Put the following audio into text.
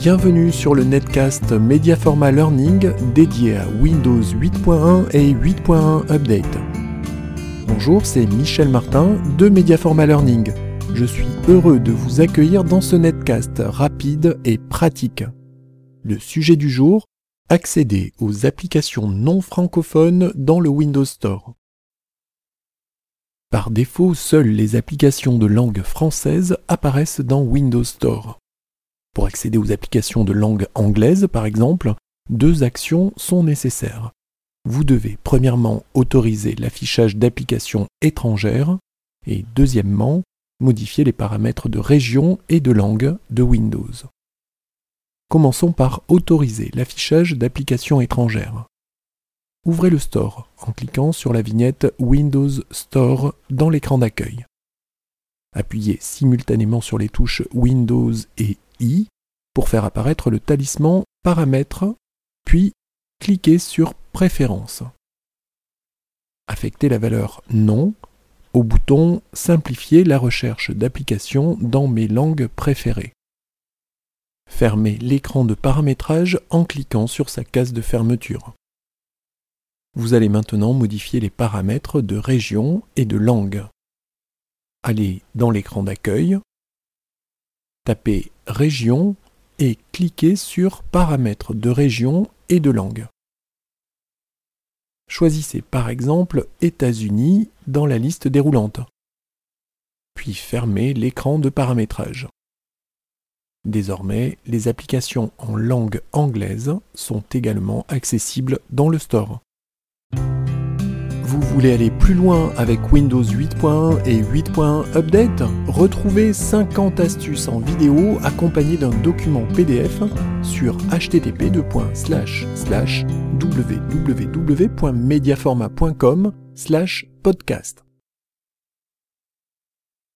Bienvenue sur le netcast Mediaforma Learning dédié à Windows 8.1 et 8.1 Update. Bonjour, c'est Michel Martin de Mediaforma Learning. Je suis heureux de vous accueillir dans ce netcast rapide et pratique. Le sujet du jour, accéder aux applications non francophones dans le Windows Store. Par défaut, seules les applications de langue française apparaissent dans Windows Store. Pour accéder aux applications de langue anglaise, par exemple, deux actions sont nécessaires. Vous devez premièrement autoriser l'affichage d'applications étrangères et deuxièmement modifier les paramètres de région et de langue de Windows. Commençons par autoriser l'affichage d'applications étrangères. Ouvrez le Store en cliquant sur la vignette Windows Store dans l'écran d'accueil. Appuyez simultanément sur les touches Windows et Pour faire apparaître le talisman Paramètres, puis cliquez sur Préférences. Affectez la valeur Non au bouton Simplifier la recherche d'applications dans mes langues préférées. Fermez l'écran de paramétrage en cliquant sur sa case de fermeture. Vous allez maintenant modifier les paramètres de région et de langue. Allez dans l'écran d'accueil, tapez Région et cliquez sur Paramètres de région et de langue. Choisissez par exemple États-Unis dans la liste déroulante. Puis fermez l'écran de paramétrage. Désormais, les applications en langue anglaise sont également accessibles dans le store. Voulez aller plus loin avec Windows 8.1 et 8.1 Update Retrouvez 50 astuces en vidéo accompagnées d'un document PDF sur http www.mediaforma.com podcast.